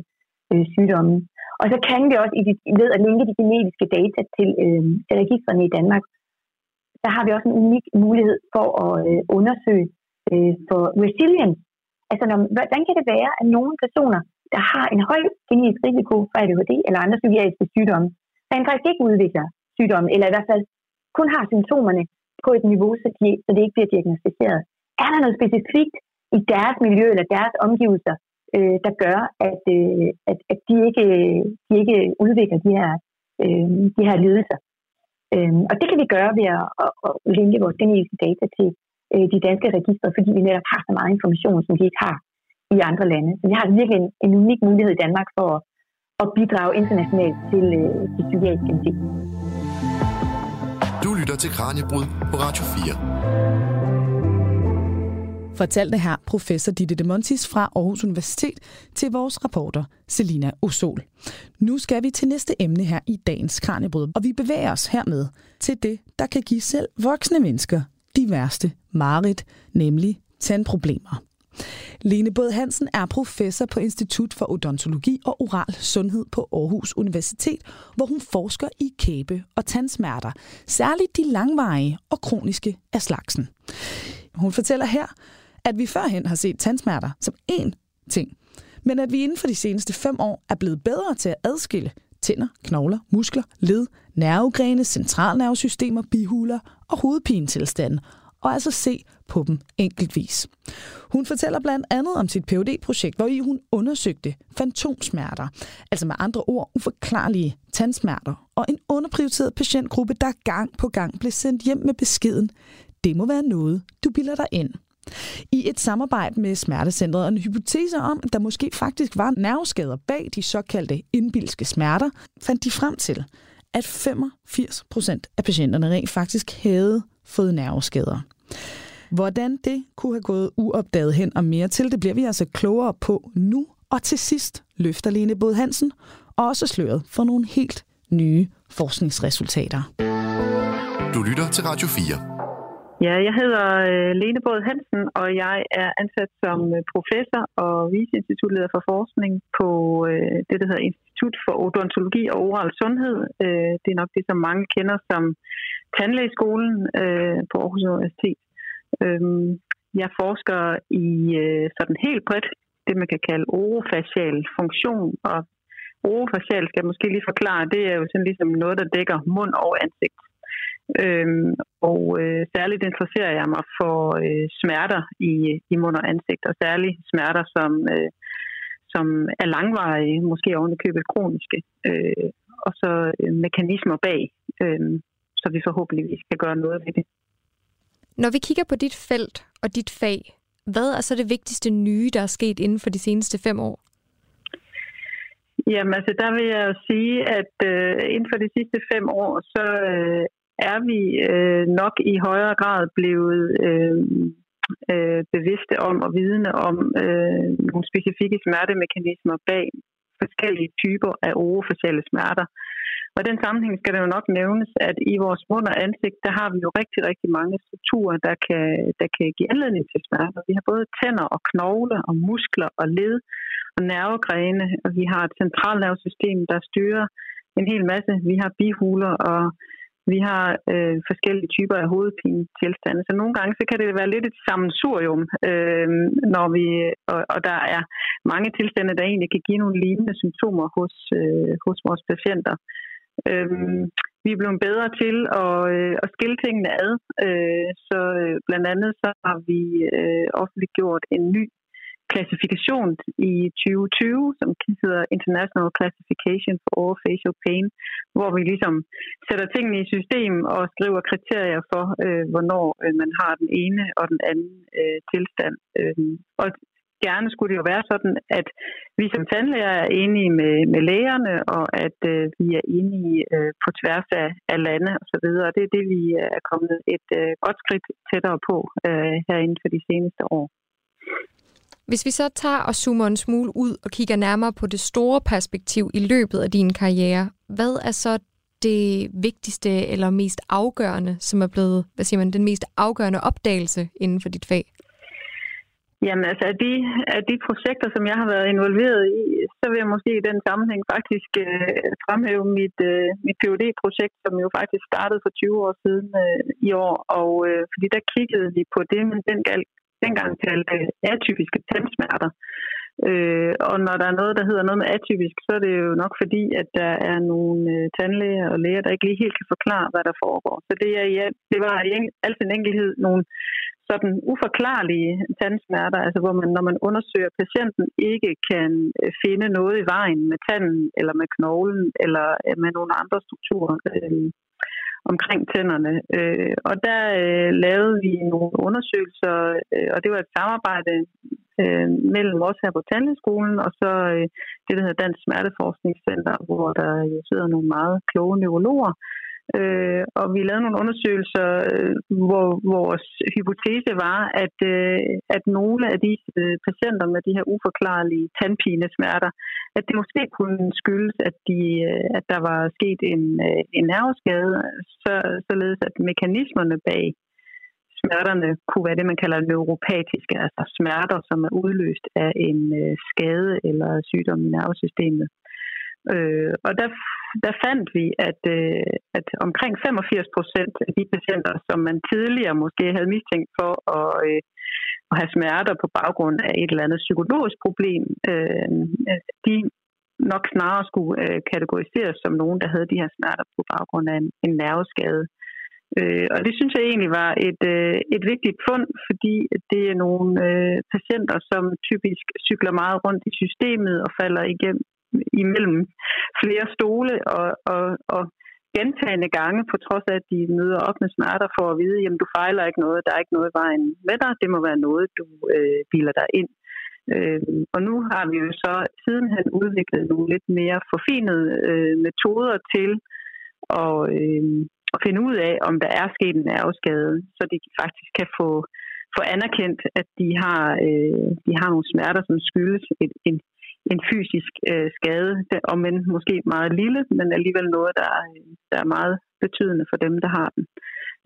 øh, sygdomme. Og så kan vi også i de, ved at linke de genetiske data til, øh, til i Danmark, der har vi også en unik mulighed for at øh, undersøge øh, for resilience. Altså, når, hvordan kan det være, at nogle personer, der har en høj genetisk risiko for ADHD eller andre psykiatriske sygdomme, rent faktisk ikke udvikler sygdomme, eller i hvert fald kun har symptomerne på et niveau, så, de, så det ikke bliver diagnostiseret. Er der noget specifikt i deres miljø eller deres omgivelser, øh, der gør, at, øh, at, at de, ikke, øh, de ikke udvikler de her, øh, de her lidelser? Øh, og det kan vi gøre ved at, at, at linke vores genetiske data til øh, de danske registre, fordi vi netop har så meget information, som de ikke har i andre lande. Så vi har virkelig en, en unik mulighed i Danmark for at, at bidrage internationalt til, øh, til psykiatrisk genetik. Du lytter til Kranjebrud på Radio 4. Fortalte her professor Ditte de Montis fra Aarhus Universitet til vores reporter Selina Osol. Nu skal vi til næste emne her i dagens Kranjebrud, og vi bevæger os hermed til det, der kan give selv voksne mennesker de værste mareridt, nemlig tandproblemer. Lene Båd Hansen er professor på Institut for Odontologi og Oral Sundhed på Aarhus Universitet, hvor hun forsker i kæbe- og tandsmerter, særligt de langvarige og kroniske af slagsen. Hun fortæller her, at vi førhen har set tandsmerter som én ting, men at vi inden for de seneste fem år er blevet bedre til at adskille tænder, knogler, muskler, led, nervegrene, centralnervesystemer, bihuler og hovedpinetilstanden, og altså se på dem enkeltvis. Hun fortæller blandt andet om sit phd projekt hvor i hun undersøgte fantomsmerter, altså med andre ord uforklarlige tandsmerter, og en underprioriteret patientgruppe, der gang på gang blev sendt hjem med beskeden, det må være noget, du bilder dig ind. I et samarbejde med Smertecentret og en hypotese om, at der måske faktisk var nerveskader bag de såkaldte indbilske smerter, fandt de frem til, at 85 procent af patienterne rent faktisk havde fået nerveskader. Hvordan det kunne have gået uopdaget hen og mere til, det bliver vi altså klogere på nu. Og til sidst løfter Lene Bod Hansen også sløret for nogle helt nye forskningsresultater. Du lytter til Radio 4. Ja, jeg hedder øh, Lene Båd Hansen, og jeg er ansat som øh, professor og viceinstitutleder for forskning på øh, det, der hedder Institut for Odontologi og Oral Sundhed. Øh, det er nok det, som mange kender som tandlægeskolen øh, på Aarhus Universitet. Øhm, jeg forsker i øh, sådan helt bredt det, man kan kalde orofacial funktion, og orofacial skal jeg måske lige forklare, det er jo sådan ligesom noget, der dækker mund og ansigt. Øhm, og øh, særligt interesserer jeg mig for øh, smerter i, i mund og ansigt, og særligt smerter, som, øh, som er langvarige, måske ovenikøbet kroniske, øh, og så øh, mekanismer bag, øh, så vi forhåbentligvis kan gøre noget ved det. Når vi kigger på dit felt og dit fag, hvad er så det vigtigste nye, der er sket inden for de seneste fem år? Jamen altså, der vil jeg sige, at øh, inden for de sidste fem år, så øh, er vi øh, nok i højere grad blevet øh, øh, bevidste om og vidne om øh, nogle specifikke smertemekanismer bag forskellige typer af orofaciale smerter. Og i den sammenhæng skal det jo nok nævnes, at i vores mund og ansigt, der har vi jo rigtig, rigtig mange strukturer, der kan, der kan give anledning til smerter. Vi har både tænder og knogle og muskler og led og nervegrene, og vi har et centralnervesystem, der styrer en hel masse. Vi har bihuler og vi har øh, forskellige typer af hovedpinetilstande, så nogle gange så kan det være lidt et sammensurium, øh, når vi, og, og der er mange tilstande, der egentlig kan give nogle lignende symptomer hos, øh, hos vores patienter. Øh, vi er blevet bedre til at, øh, at skille tingene ad, øh, så øh, blandt andet så har vi øh, offentliggjort en ny klassifikation i 2020, som hedder International Classification for All Facial Pain, hvor vi ligesom sætter tingene i system og skriver kriterier for, øh, hvornår øh, man har den ene og den anden øh, tilstand. Øh, og gerne skulle det jo være sådan, at vi som tandlæger er enige med, med lægerne, og at øh, vi er enige øh, på tværs af, af lande osv. Og det er det, vi er kommet et øh, godt skridt tættere på øh, herinde for de seneste år. Hvis vi så tager og zoomer en smule ud og kigger nærmere på det store perspektiv i løbet af din karriere, hvad er så det vigtigste eller mest afgørende, som er blevet, hvad siger man, den mest afgørende opdagelse inden for dit fag? Jamen altså, af de, af de projekter, som jeg har været involveret i, så vil jeg måske i den sammenhæng faktisk øh, fremhæve mit, øh, mit phd projekt som jo faktisk startede for 20 år siden øh, i år. Og øh, fordi der kiggede vi på det, men den gal, dengang kaldte atypiske tandsmerter. Øh, og når der er noget, der hedder noget med atypisk, så er det jo nok fordi, at der er nogle øh, tandlæger og læger, der ikke lige helt kan forklare, hvad der foregår. Så det, er, ja, det var i en, al sin enkelhed nogle sådan uforklarlige tandsmerter, altså hvor man, når man undersøger patienten, ikke kan øh, finde noget i vejen med tanden, eller med knoglen, eller øh, med nogle andre strukturer øh, omkring tænderne. Øh, og der øh, lavede vi nogle undersøgelser, øh, og det var et samarbejde øh, mellem os her på Tandlægeskolen, og så øh, det, der hedder Dansk Smerteforskningscenter, hvor der sidder nogle meget kloge neurologer, Øh, Øh, og vi lavede nogle undersøgelser, øh, hvor vores hypotese var, at, øh, at nogle af de øh, patienter med de her uforklarlige tandpinesmerter, at det måske kunne skyldes, at, de, øh, at der var sket en, øh, en nerveskade, så, således at mekanismerne bag smerterne kunne være det, man kalder neuropatiske, altså smerter, som er udløst af en øh, skade eller sygdom i nervesystemet. Øh, og der, der fandt vi, at, øh, at omkring 85 procent af de patienter, som man tidligere måske havde mistænkt for at, øh, at have smerter på baggrund af et eller andet psykologisk problem, øh, de nok snarere skulle øh, kategoriseres som nogen, der havde de her smerter på baggrund af en, en nerveskade. Øh, og det synes jeg egentlig var et, øh, et vigtigt fund, fordi det er nogle øh, patienter, som typisk cykler meget rundt i systemet og falder igennem imellem flere stole og, og, og gentagende gange, på trods af, at de møder op med smerter for at vide, jamen du fejler ikke noget, der er ikke noget i vejen med dig, det må være noget, du øh, biler dig ind. Øh, og nu har vi jo så sidenhen udviklet nogle lidt mere forfinede øh, metoder til at, øh, at finde ud af, om der er sket en nerveskade, så de faktisk kan få, få anerkendt, at de har, øh, de har nogle smerter, som skyldes et, en, en fysisk øh, skade, om end måske meget lille, men alligevel noget, der, er, der er meget betydende for dem, der har den.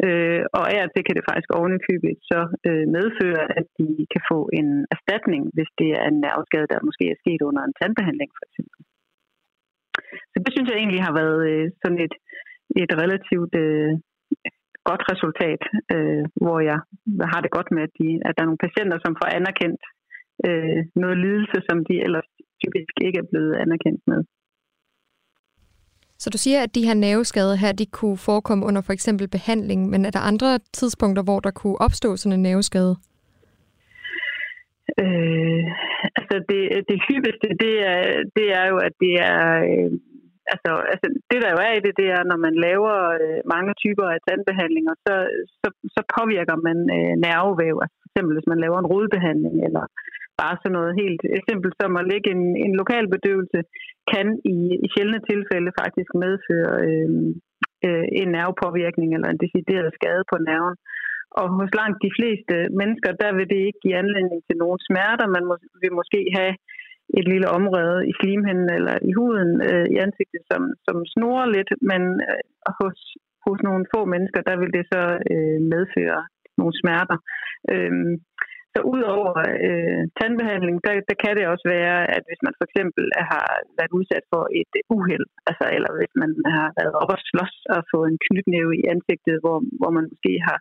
Øh, og af og til kan det faktisk ovenikøbet så øh, medføre, at de kan få en erstatning, hvis det er en nerveskade, der måske er sket under en tandbehandling for eksempel. Så det synes jeg egentlig har været øh, sådan et, et relativt øh, godt resultat, øh, hvor jeg har det godt med, at, de, at der er nogle patienter, som får anerkendt øh, noget lidelse, som de ellers typisk ikke er blevet anerkendt med. Så du siger, at de her nerveskader her, de kunne forekomme under for eksempel behandling, men er der andre tidspunkter, hvor der kunne opstå sådan en nerveskade? Øh, altså det, det hyppigste, det er, det er jo, at det er... Øh, altså, altså, det der jo er i det, det er, når man laver øh, mange typer af tandbehandlinger, så, så, så påvirker man øh, nervevæv. Altså for eksempel, hvis man laver en rodbehandling, eller bare sådan noget helt simpelt som at lægge en, en lokal bedøvelse, kan i, i sjældne tilfælde faktisk medføre øh, øh, en nervepåvirkning eller en decideret skade på nerven. Og hos langt de fleste mennesker, der vil det ikke give anledning til nogen smerter. Man må, vil måske have et lille område i slimhinden eller i huden øh, i ansigtet, som, som snorer lidt, men øh, hos, hos nogle få mennesker, der vil det så øh, medføre nogle smerter. Øh, så udover øh, tandbehandling, der, der kan det også være, at hvis man for eksempel har været udsat for et uheld, altså, eller hvis man har været op og slås og fået en knytnæve i ansigtet, hvor, hvor man måske har,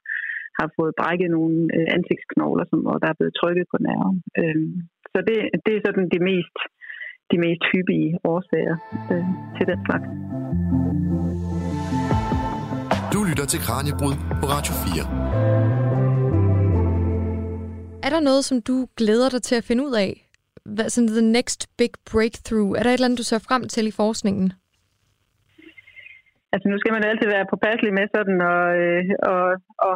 har fået brækket nogle øh, ansigtsknogler, som, og der er blevet trykket på nerven. Øh, så det, det er sådan de mest, de mest hyppige årsager øh, til den slags. Du lytter til Kranjebrud på Radio 4. Er der noget, som du glæder dig til at finde ud af? Hvad, sådan the next big breakthrough? Er der et eller andet, du ser frem til i forskningen? Altså nu skal man altid være påpasselig med sådan øh, og, og,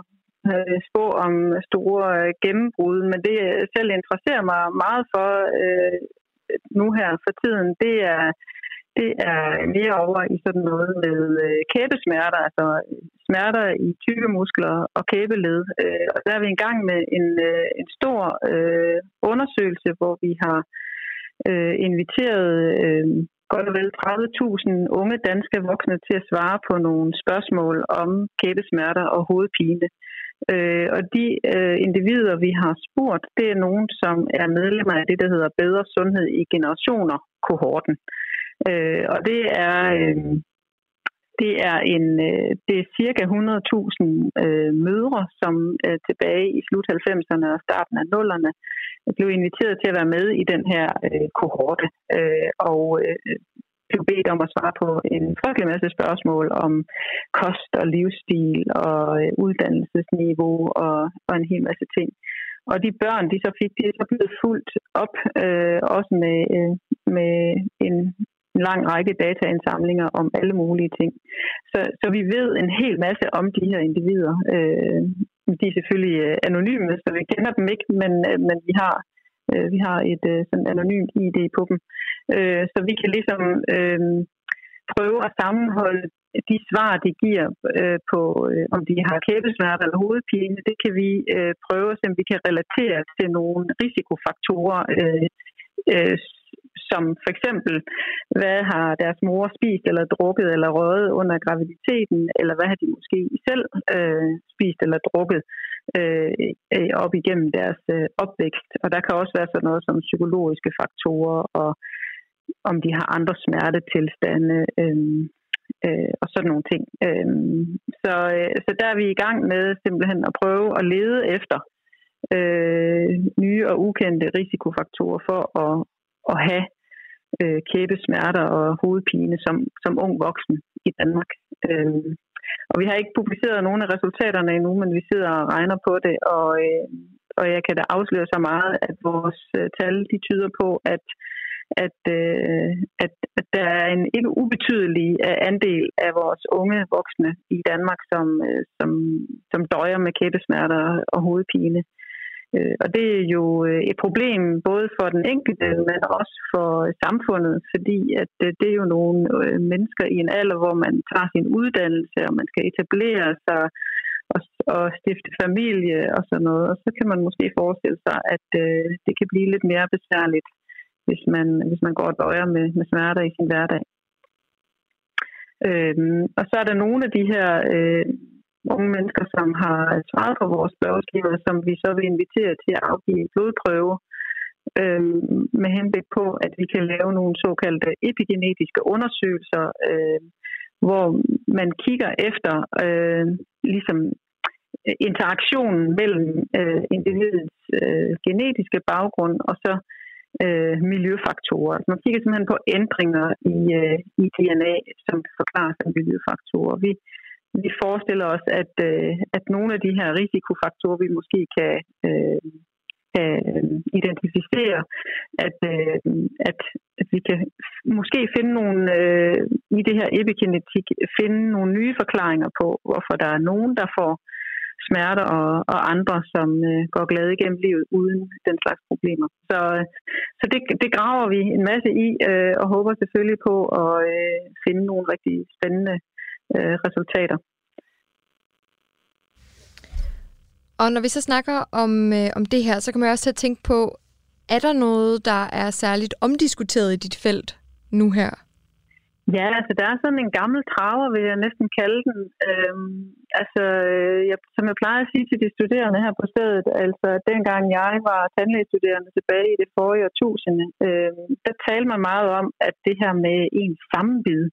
og spå om store gennembrud, men det selv interesserer mig meget for øh, nu her for tiden, det er, det er mere over i sådan noget med øh, kæbesmerter, altså øh, smerter i tykke muskler og kæbeled. Øh, og der er vi i gang med en, en stor øh, undersøgelse, hvor vi har øh, inviteret øh, godt og vel 30.000 unge danske voksne til at svare på nogle spørgsmål om kæbesmerter og hovedpine. Øh, og de øh, individer, vi har spurgt, det er nogen, som er medlemmer af det, der hedder Bedre Sundhed i Generationer-kohorten. Øh, Øh, og det er, øh, det er en øh, det er cirka 100.000 øh, mødre, som øh, tilbage i slut 90'erne og starten af 0'erne øh, blev inviteret til at være med i den her øh, kohorte. Øh, og øh, blev bedt om at svare på en frygtelig masse spørgsmål om kost og livsstil og øh, uddannelsesniveau og, og en hel masse ting. Og de børn, de så fik, de er så blevet fuldt op, øh, også med, øh, med en, en lang række dataindsamlinger om alle mulige ting. Så, så vi ved en hel masse om de her individer. Øh, de er selvfølgelig øh, anonyme, så vi kender dem ikke, men, øh, men vi har øh, vi har et øh, sådan anonymt ID på dem. Øh, så vi kan ligesom øh, prøve at sammenholde de svar, de giver øh, på, øh, om de har kæbesmerter eller hovedpine, det kan vi øh, prøve, så vi kan relatere til nogle risikofaktorer, øh, øh, som for eksempel, hvad har deres mor spist eller drukket eller røget under graviditeten, eller hvad har de måske selv øh, spist eller drukket øh, øh, op igennem deres øh, opvækst. Og der kan også være sådan noget som psykologiske faktorer, og om de har andre smertetilstande, øh, øh, og sådan nogle ting. Øh, så, øh, så der er vi i gang med simpelthen at prøve at lede efter øh, nye og ukendte risikofaktorer for at, at have øh, kæbesmerter og hovedpine som, som ung voksen i Danmark. Øh, og vi har ikke publiceret nogen af resultaterne endnu, men vi sidder og regner på det, og, øh, og jeg kan da afsløre så meget, at vores øh, tal de tyder på, at at, øh, at, at der er en ikke ubetydelig øh, andel af vores unge voksne i Danmark, som, øh, som, som døjer med kæbesmerter og hovedpine. Øh, Øh, og det er jo øh, et problem både for den enkelte, men også for samfundet, fordi at øh, det er jo nogle mennesker i en alder, hvor man tager sin uddannelse, og man skal etablere sig og, og stifte familie og sådan noget. Og så kan man måske forestille sig, at det kan blive lidt mere besværligt, hvis man, hvis man går og døjer med, med smerter i sin hverdag. Øhm, og så er der nogle af de her øh, unge mennesker, som har svaret på vores spørgeskema, som vi så vil invitere til at afgive blodprøve øh, med henblik på, at vi kan lave nogle såkaldte epigenetiske undersøgelser, øh, hvor man kigger efter øhm, ligesom, øh, ligesom interaktionen mellem øh, individets øh, genetiske baggrund og så øh, miljøfaktorer. Altså man kigger simpelthen på ændringer i, øh, i DNA, som forklarer sig miljøfaktorer. Vi, vi forestiller os, at, øh, at nogle af de her risikofaktorer, vi måske kan, øh, kan øh, identificere, at, øh, at, at vi kan måske finde nogle, øh, i det her epigenetik, finde nogle nye forklaringer på, hvorfor der er nogen, der får smerter og, og andre, som øh, går glade igennem livet uden den slags problemer. Så, øh, så det, det graver vi en masse i øh, og håber selvfølgelig på at øh, finde nogle rigtig spændende øh, resultater. Og når vi så snakker om, øh, om det her, så kan man også til at tænke på, er der noget, der er særligt omdiskuteret i dit felt nu her? Ja, altså der er sådan en gammel traver, vil jeg næsten kalde den. Øhm, altså, jeg, som jeg plejer at sige til de studerende her på stedet, altså dengang jeg var tandlægestuderende tilbage i det forrige årtusinde, øhm, der talte man meget om, at det her med en sammenbid,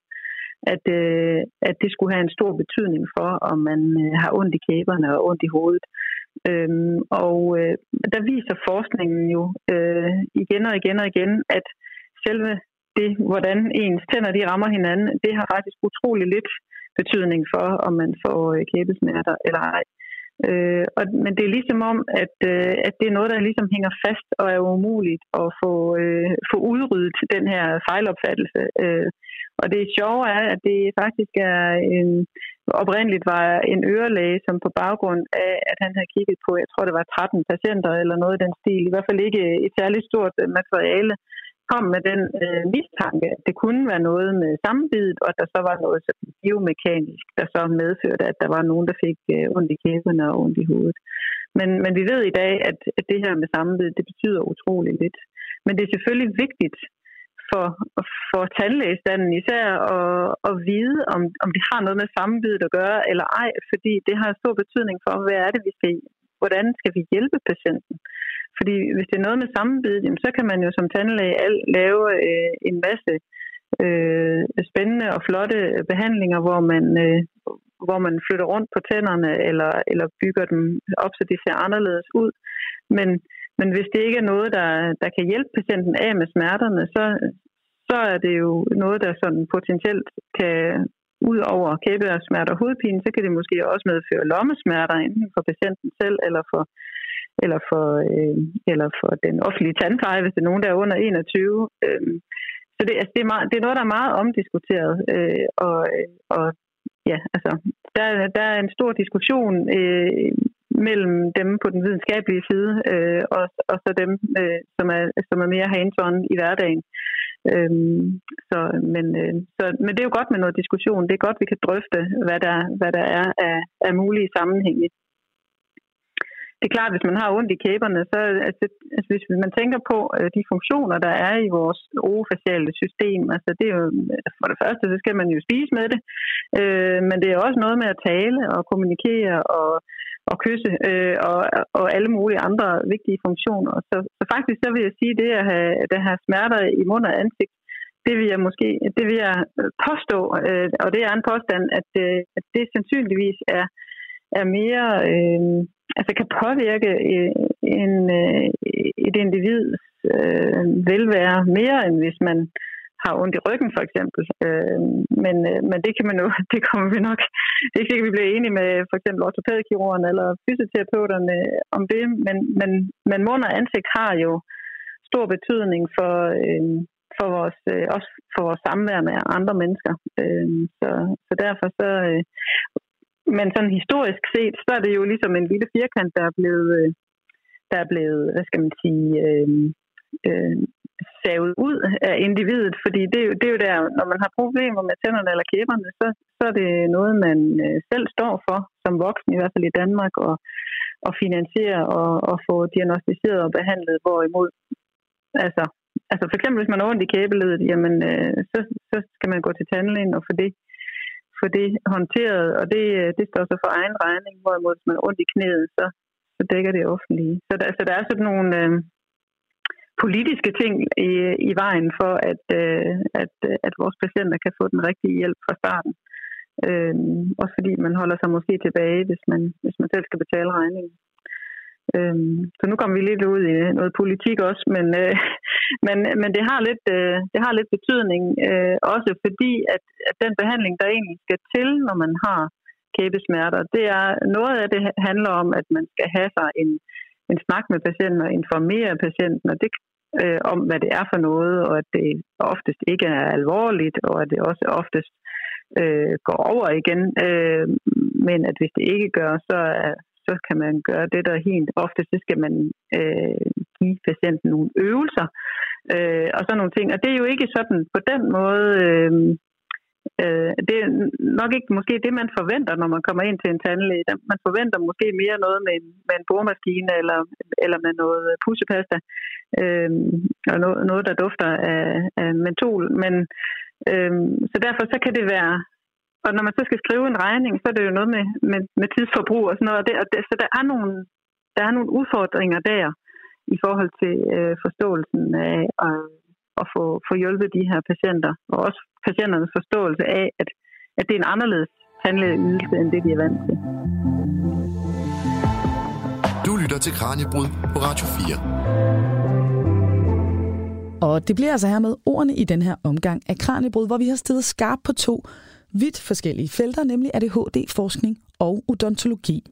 at, øh, at det skulle have en stor betydning for, om man øh, har ondt i kæberne og ondt i hovedet. Øhm, og øh, der viser forskningen jo øh, igen og igen og igen, at selve det, hvordan ens tænder de rammer hinanden, det har faktisk utrolig lidt betydning for, om man får øh, kæbesmerter eller ej. Øh, og, men det er ligesom om, at, øh, at det er noget, der ligesom hænger fast og er umuligt at få, øh, få udryddet den her fejlopfattelse. Øh, og det sjove er, at det faktisk er en, oprindeligt var en ørelæge, som på baggrund af, at han havde kigget på, jeg tror det var 13 patienter eller noget i den stil, i hvert fald ikke et særligt stort øh, materiale, kom med den øh, mistanke, at det kunne være noget med sammenbidet, og at der så var noget så biomekanisk, der så medførte, at der var nogen, der fik øh, ondt i kæberne og ondt i hovedet. Men, men vi ved i dag, at, at det her med sammenbidet, det betyder utrolig lidt. Men det er selvfølgelig vigtigt for, for tandlægestanden især at, at vide, om, om det har noget med sammenbidet at gøre eller ej, fordi det har stor betydning for, hvad er det, vi skal, hvordan skal vi hjælpe patienten. Fordi hvis det er noget med sammenbid, så kan man jo som tandlæge lave øh, en masse øh, spændende og flotte behandlinger, hvor man, øh, hvor man flytter rundt på tænderne eller, eller bygger dem op, så de ser anderledes ud. Men, men hvis det ikke er noget, der, der kan hjælpe patienten af med smerterne, så, så er det jo noget, der sådan potentielt kan ud over smerter og hovedpine, så kan det måske også medføre lommesmerter, enten for patienten selv eller for eller for, øh, eller for den offentlige tandpleje, hvis det er nogen, der er under 21. Øh, så det, altså, det, er meget, det er noget, der er meget omdiskuteret. Øh, og, øh, og ja, altså, der, der er en stor diskussion øh, mellem dem på den videnskabelige side, øh, og, og så dem, øh, som, er, som er mere hands-on i hverdagen. Øhm, så, men, øh, så, men det er jo godt med noget diskussion. Det er godt, vi kan drøfte, hvad der, hvad der er af, af mulige sammenhænge det er klart, hvis man har ondt i kæberne, så altså, altså, hvis man tænker på øh, de funktioner, der er i vores orofaciale system, altså det er jo, for det første, så skal man jo spise med det, øh, men det er også noget med at tale og kommunikere og, og kysse øh, og, og alle mulige andre vigtige funktioner. Så, så faktisk så vil jeg sige, det at have, at have smerter i mund og ansigt, det vil jeg måske det vil jeg øh, påstå, øh, og det er en påstand, at, øh, at det sandsynligvis er, er mere... Øh, altså kan påvirke øh, en, øh, et individs øh, velvære mere, end hvis man har ondt i ryggen for eksempel. Øh, men, øh, men det kan man jo, det kommer vi nok, det er ikke sikkert, vi bliver enige med for eksempel ortopædkirurgen eller fysioterapeuterne øh, om det, men, men, men mund og ansigt har jo stor betydning for, øh, for vores, øh, også for vores samvær med andre mennesker. Øh, så, så derfor så, øh, men sådan historisk set, så er det jo ligesom en lille firkant, der er blevet, øh, der er blevet hvad skal man sige, øh, øh, savet ud af individet, fordi det, er jo, det er jo der, når man har problemer med tænderne eller kæberne, så, så er det noget, man øh, selv står for, som voksen i hvert fald i Danmark, og, og finansiere og, og få diagnostiseret og behandlet, hvorimod, altså, altså for eksempel hvis man har ondt i kæbeledet, jamen øh, så, så skal man gå til tandlægen og få det få det håndteret, og det, øh, det står så for egen regning, hvorimod hvis man er ondt i knæet, så, så dækker det offentlige. Så der, så der er sådan nogle øh, politiske ting i, i vejen for, at, øh, at, at vores patienter kan få den rigtige hjælp fra starten. Øh, også fordi man holder sig måske tilbage, hvis man, hvis man selv skal betale regningen. Øh, så nu kommer vi lidt ud i noget politik også, men, øh, men, men det, har lidt, øh, det har lidt betydning, øh, også fordi at, at den behandling, der egentlig skal til, når man har kæbesmerter, det er noget af det handler om, at man skal have sig en, en snak med patienten og informere patienten, og det, øh, om, hvad det er for noget, og at det oftest ikke er alvorligt, og at det også oftest øh, går over igen. Øh, men at hvis det ikke gør, så så kan man gøre det, der er helt ofte, så skal man øh, give patienten nogle øvelser øh, og sådan nogle ting. Og det er jo ikke sådan på den måde... Øh, øh, det er nok ikke måske det, man forventer, når man kommer ind til en tandlæge. Man forventer måske mere noget med en, med en boremaskine eller, eller med noget pussepasta, øh, og noget, noget, der dufter af, af mentol. Men, øh, så derfor så kan det være og når man så skal skrive en regning, så er det jo noget med, med, med tidsforbrug og sådan noget. Og det, og det, så der er, nogle, der er nogle udfordringer der i forhold til øh, forståelsen af at, at få, få hjulpet de her patienter. Og også patienternes forståelse af, at, at det er en anderledes tandlægeydelse, end det de er vant til. Du lytter til Kranjebrud på Radio 4. Og det bliver altså her med ordene i den her omgang af Kranjebrud, hvor vi har stillet skarpt på to vidt forskellige felter, nemlig ADHD-forskning og odontologi.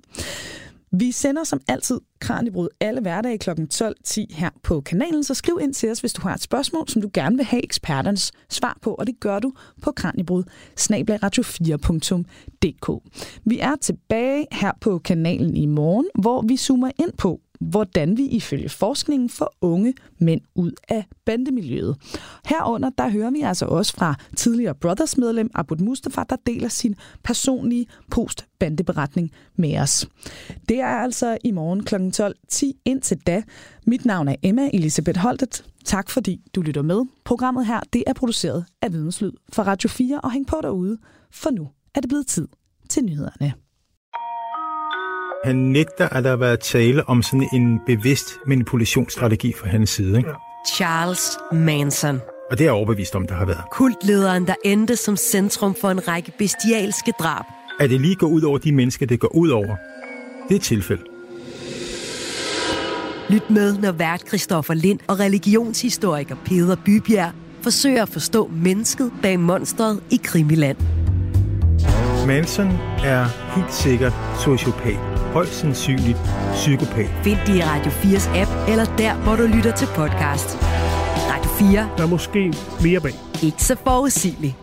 Vi sender som altid Kranjebrud alle hverdage kl. 12.10 her på kanalen, så skriv ind til os, hvis du har et spørgsmål, som du gerne vil have eksperternes svar på, og det gør du på kranjebrud radio4.dk. Vi er tilbage her på kanalen i morgen, hvor vi zoomer ind på, hvordan vi ifølge forskningen får unge mænd ud af bandemiljøet. Herunder, der hører vi altså også fra tidligere Brothers-medlem Abud Mustafa, der deler sin personlige post-bandeberetning med os. Det er altså i morgen kl. 12.10 indtil da. Mit navn er Emma Elisabeth Holtet. Tak fordi du lytter med. Programmet her det er produceret af Videnslyd for Radio 4 og hæng på derude, for nu er det blevet tid til nyhederne. Han nægter, at der har været tale om sådan en bevidst manipulationsstrategi fra hans side. Ikke? Charles Manson. Og det er jeg overbevist om, der har været. Kultlederen, der endte som centrum for en række bestialske drab. At det lige går ud over de mennesker, det går ud over, det er et tilfælde. Lyt med, når vært Christoffer Lind og religionshistoriker Peder Bybjerg forsøger at forstå mennesket bag monstret i Krimiland. Manson er helt sikkert sociopat. Højst sandsynligt psykopat. Find det i Radio 4's app, eller der, hvor du lytter til podcast. Radio 4. Der er måske mere bag. Ikke så forudsigeligt.